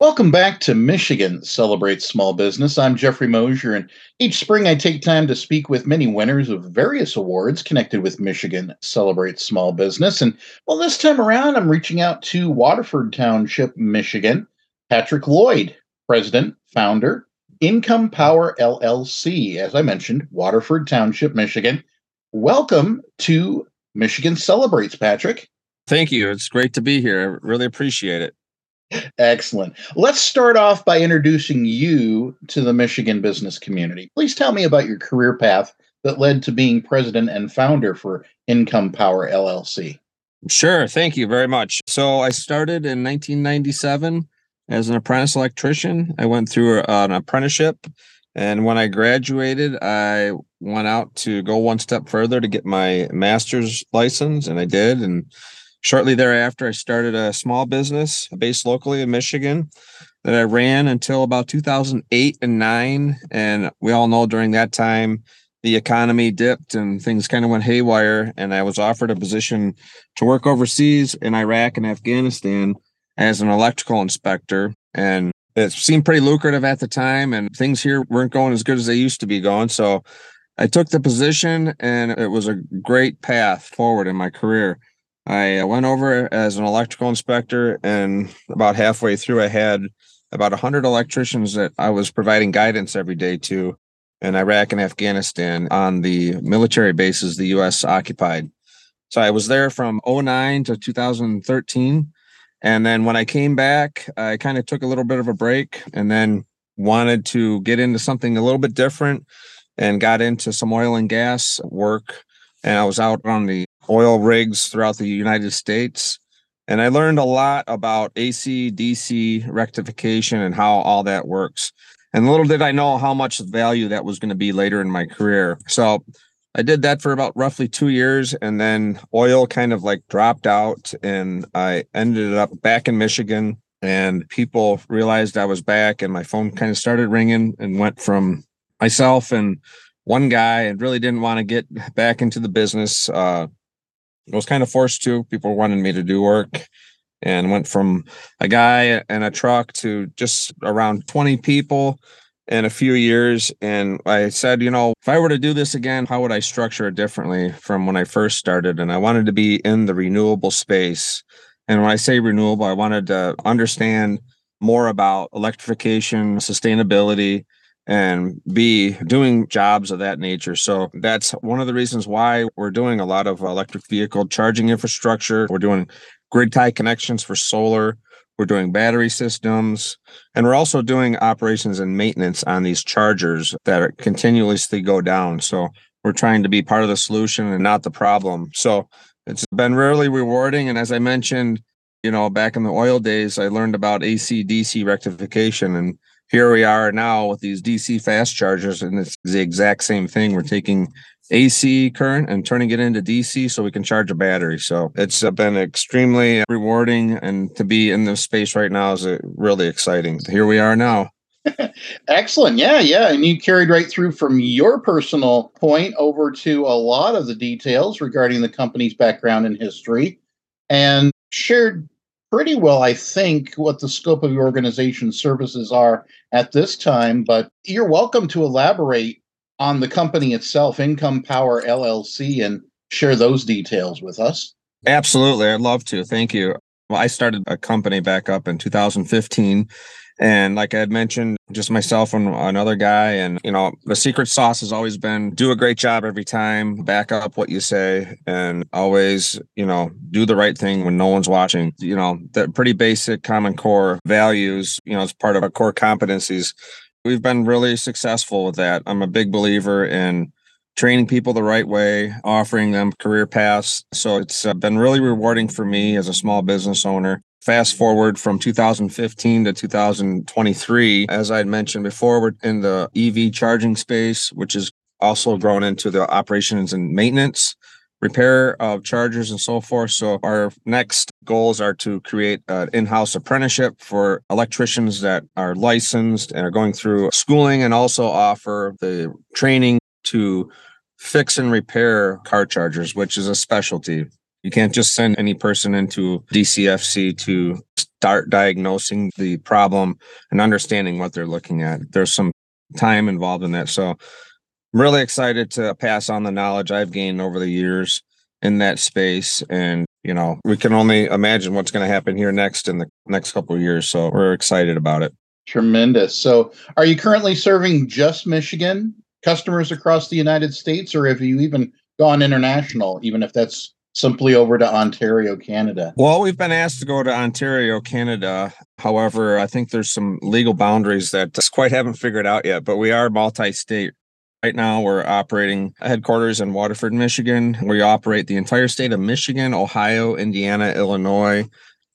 Welcome back to Michigan Celebrates Small Business. I'm Jeffrey Mosher, and each spring I take time to speak with many winners of various awards connected with Michigan Celebrates Small Business. And well, this time around, I'm reaching out to Waterford Township, Michigan, Patrick Lloyd, president, founder, Income Power LLC, as I mentioned, Waterford Township, Michigan. Welcome to Michigan Celebrates, Patrick. Thank you. It's great to be here. I really appreciate it. Excellent. Let's start off by introducing you to the Michigan business community. Please tell me about your career path that led to being president and founder for Income Power LLC. Sure. Thank you very much. So I started in 1997 as an apprentice electrician. I went through an apprenticeship. And when I graduated, I went out to go one step further to get my master's license, and I did. And Shortly thereafter, I started a small business based locally in Michigan that I ran until about 2008 and 9. And we all know during that time, the economy dipped and things kind of went haywire. And I was offered a position to work overseas in Iraq and Afghanistan as an electrical inspector. And it seemed pretty lucrative at the time, and things here weren't going as good as they used to be going. So I took the position, and it was a great path forward in my career. I went over as an electrical inspector, and about halfway through, I had about 100 electricians that I was providing guidance every day to in Iraq and Afghanistan on the military bases the U.S. occupied. So I was there from 09 to 2013. And then when I came back, I kind of took a little bit of a break and then wanted to get into something a little bit different and got into some oil and gas work. And I was out on the oil rigs throughout the United States. And I learned a lot about AC DC rectification and how all that works. And little did I know how much value that was going to be later in my career. So I did that for about roughly two years. And then oil kind of like dropped out. And I ended up back in Michigan. And people realized I was back. And my phone kind of started ringing and went from myself and one guy and really didn't want to get back into the business. Uh, I was kind of forced to. People wanted me to do work and went from a guy and a truck to just around 20 people in a few years. And I said, you know, if I were to do this again, how would I structure it differently from when I first started? And I wanted to be in the renewable space. And when I say renewable, I wanted to understand more about electrification, sustainability, and B, doing jobs of that nature. So that's one of the reasons why we're doing a lot of electric vehicle charging infrastructure. We're doing grid tie connections for solar. We're doing battery systems. And we're also doing operations and maintenance on these chargers that are continuously go down. So we're trying to be part of the solution and not the problem. So it's been really rewarding. And as I mentioned, you know, back in the oil days, I learned about AC DC rectification and here we are now with these DC fast chargers, and it's the exact same thing. We're taking AC current and turning it into DC so we can charge a battery. So it's been extremely rewarding, and to be in this space right now is uh, really exciting. Here we are now. Excellent. Yeah, yeah. And you carried right through from your personal point over to a lot of the details regarding the company's background and history and shared pretty well, I think, what the scope of your organization's services are at this time. But you're welcome to elaborate on the company itself, Income Power LLC, and share those details with us. Absolutely. I'd love to. Thank you. Well, I started a company back up in 2015 and like I had mentioned, just myself and another guy. And, you know, the secret sauce has always been do a great job every time, back up what you say, and always, you know, do the right thing when no one's watching. You know, the pretty basic common core values, you know, as part of our core competencies. We've been really successful with that. I'm a big believer in training people the right way, offering them career paths. So it's uh, been really rewarding for me as a small business owner Fast forward from 2015 to 2023, as I had mentioned before, we're in the EV charging space, which is also grown into the operations and maintenance, repair of chargers and so forth. So our next goals are to create an in-house apprenticeship for electricians that are licensed and are going through schooling and also offer the training to fix and repair car chargers, which is a specialty. You can't just send any person into DCFC to start diagnosing the problem and understanding what they're looking at. There's some time involved in that. So I'm really excited to pass on the knowledge I've gained over the years in that space. And, you know, we can only imagine what's going to happen here next in the next couple of years. So we're excited about it. Tremendous. So are you currently serving just Michigan customers across the United States, or have you even gone international, even if that's simply over to Ontario, Canada? Well, we've been asked to go to Ontario, Canada. However, I think there's some legal boundaries that just quite haven't figured out yet, but we are multi state. Right now, we're operating headquarters in Waterford, Michigan. We operate the entire state of Michigan, Ohio, Indiana, Illinois,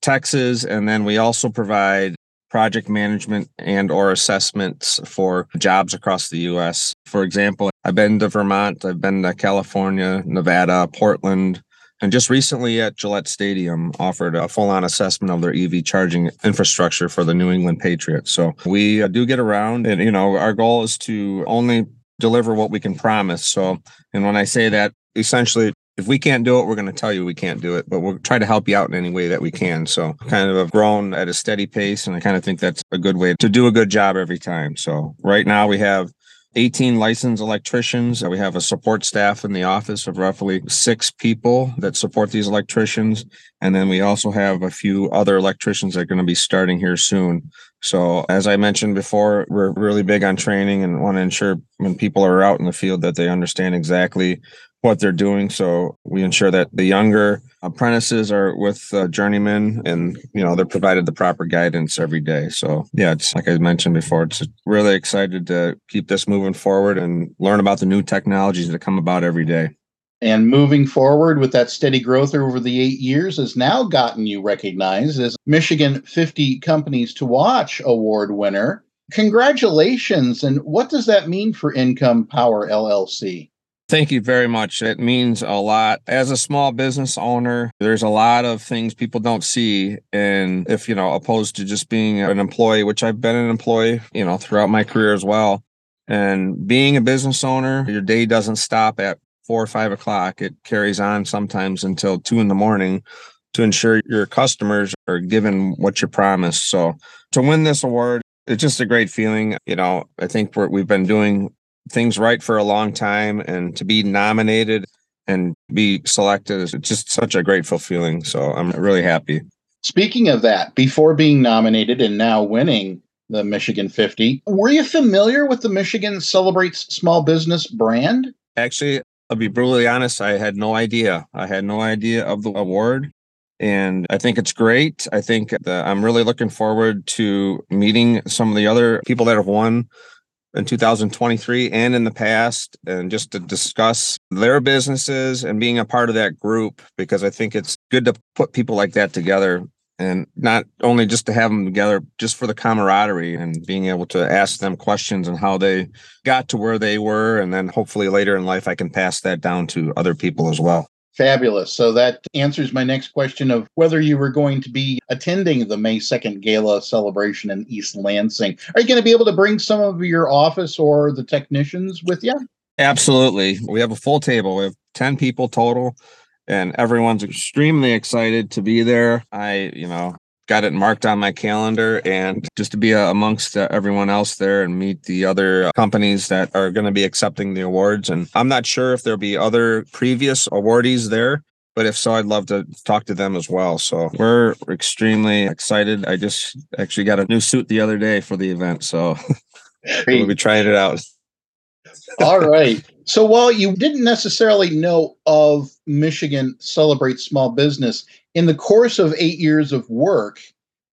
Texas, and then we also provide project management and or assessments for jobs across the US. For example, I've been to Vermont, I've been to California, Nevada, Portland, and just recently at Gillette Stadium offered a full-on assessment of their EV charging infrastructure for the New England Patriots. So we uh, do get around and you know our goal is to only deliver what we can promise. So and when I say that essentially if we can't do it, we're going to tell you we can't do it, but we'll try to help you out in any way that we can. So kind of have grown at a steady pace. And I kind of think that's a good way to do a good job every time. So right now we have 18 licensed electricians. We have a support staff in the office of roughly six people that support these electricians. And then we also have a few other electricians that are going to be starting here soon. So, as I mentioned before, we're really big on training and want to ensure when people are out in the field that they understand exactly what they're doing. So we ensure that the younger apprentices are with uh, journeymen and, you know, they're provided the proper guidance every day. So yeah, it's like I mentioned before, it's really excited to keep this moving forward and learn about the new technologies that come about every day. And moving forward with that steady growth over the eight years has now gotten you recognized as Michigan 50 Companies to Watch Award winner. Congratulations. And what does that mean for Income Power LLC? Thank you very much. It means a lot. As a small business owner, there's a lot of things people don't see. And if, you know, opposed to just being an employee, which I've been an employee, you know, throughout my career as well. And being a business owner, your day doesn't stop at four or five o'clock. It carries on sometimes until two in the morning to ensure your customers are given what you promised. So to win this award, it's just a great feeling. You know, I think we have been doing things right for a long time and to be nominated and be selected is just such a grateful feeling. So I'm really happy. Speaking of that, before being nominated and now winning the Michigan 50, were you familiar with the Michigan Celebrates Small Business brand? Actually, I'll be brutally honest, I had no idea. I had no idea of the award. And I think it's great. I think that I'm really looking forward to meeting some of the other people that have won in 2023 and in the past and just to discuss their businesses and being a part of that group because I think it's good to put people like that together and not only just to have them together just for the camaraderie and being able to ask them questions and how they got to where they were and then hopefully later in life I can pass that down to other people as well. Fabulous. So that answers my next question of whether you were going to be attending the May 2nd gala celebration in East Lansing. Are you going to be able to bring some of your office or the technicians with you? Absolutely. We have a full table. We have 10 people total and everyone's extremely excited to be there. I, you know, got it marked on my calendar and just to be uh, amongst uh, everyone else there and meet the other uh, companies that are going to be accepting the awards and i'm not sure if there'll be other previous awardees there but if so i'd love to talk to them as well. So we're extremely excited. I just actually got a new suit the other day for the event so we'll be trying it out. All right so while you didn't necessarily know of michigan celebrate small business in the course of eight years of work,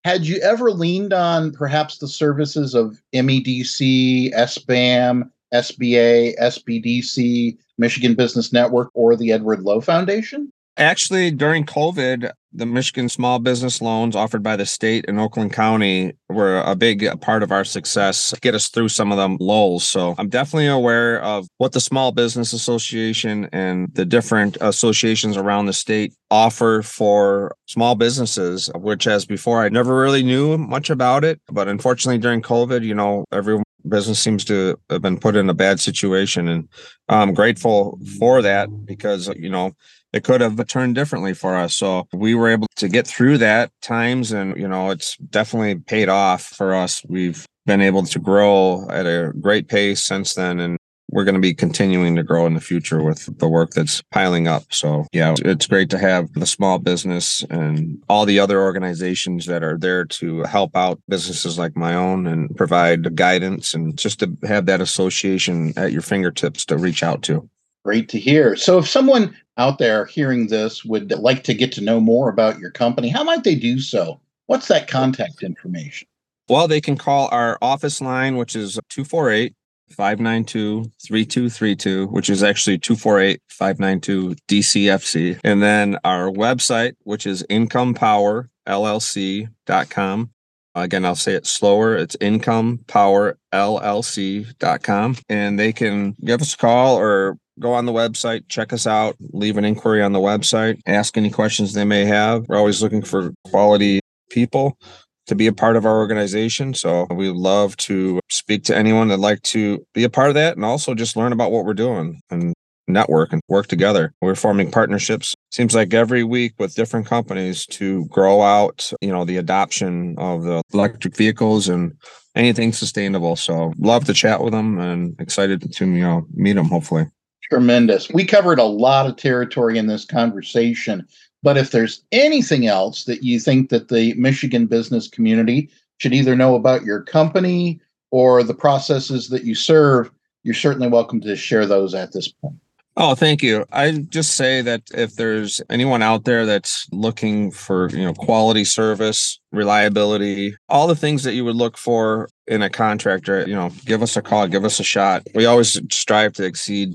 had you ever leaned on perhaps the services of MEDC, SBAM, SBA, SBDC, Michigan Business Network, or the Edward Lowe Foundation? Actually, during COVID, the Michigan small business loans offered by the state and Oakland County were a big part of our success to get us through some of them lulls. So I'm definitely aware of what the Small Business Association and the different associations around the state offer for small businesses, which as before I never really knew much about it. But unfortunately during COVID, you know, everyone business seems to have been put in a bad situation. And I'm grateful for that because, you know, it could have turned differently for us. So we were able to get through that times and, you know, it's definitely paid off for us. We've been able to grow at a great pace since then. And we're going to be continuing to grow in the future with the work that's piling up. So, yeah, it's great to have the small business and all the other organizations that are there to help out businesses like my own and provide guidance and just to have that association at your fingertips to reach out to. Great to hear. So, if someone out there hearing this would like to get to know more about your company, how might they do so? What's that contact information? Well, they can call our office line, which is 248 592 3232, which is actually 248 592 DCFC. And then our website, which is incomepowerllc.com. Again, I'll say it slower. It's incomepowerllc.com. And they can give us a call or go on the website, check us out, leave an inquiry on the website, ask any questions they may have. We're always looking for quality people to be a part of our organization. So we love to speak to anyone that'd like to be a part of that and also just learn about what we're doing and network and work together. We're forming partnerships. Seems like every week with different companies to grow out, you know, the adoption of the electric vehicles and anything sustainable. So love to chat with them and excited to, you know, meet them hopefully. Tremendous. We covered a lot of territory in this conversation. But if there's anything else that you think that the Michigan business community should either know about your company or the processes that you serve, you're certainly welcome to share those at this point. Oh, thank you. I just say that if there's anyone out there that's looking for, you know, quality service, reliability, all the things that you would look for in a contractor, you know, give us a call, give us a shot. We always strive to exceed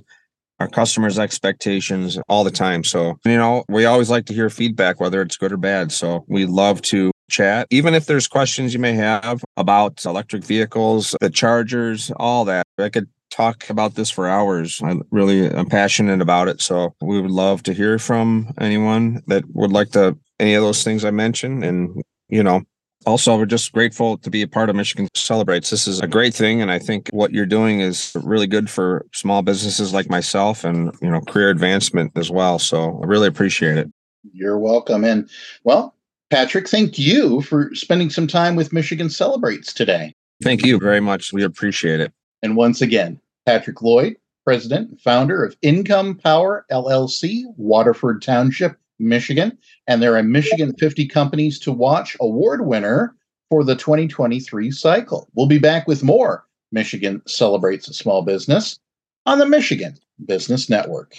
our customers' expectations all the time. So, you know, we always like to hear feedback, whether it's good or bad. So we love to chat, even if there's questions you may have about electric vehicles, the chargers, all that. I could talk about this for hours. I really am passionate about it. So we would love to hear from anyone that would like to any of those things I mentioned. And, you know, also, we're just grateful to be a part of Michigan Celebrates. This is a great thing. And I think what you're doing is really good for small businesses like myself and, you know, career advancement as well. So I really appreciate it. You're welcome. And well, Patrick, thank you for spending some time with Michigan Celebrates today. Thank you very much. We appreciate it. And once again, Patrick Lloyd, president and founder of Income Power LLC, Waterford Township, Michigan. And there are Michigan 50 Companies to Watch award winner for the 2023 cycle. We'll be back with more Michigan Celebrates Small Business on the Michigan Business Network.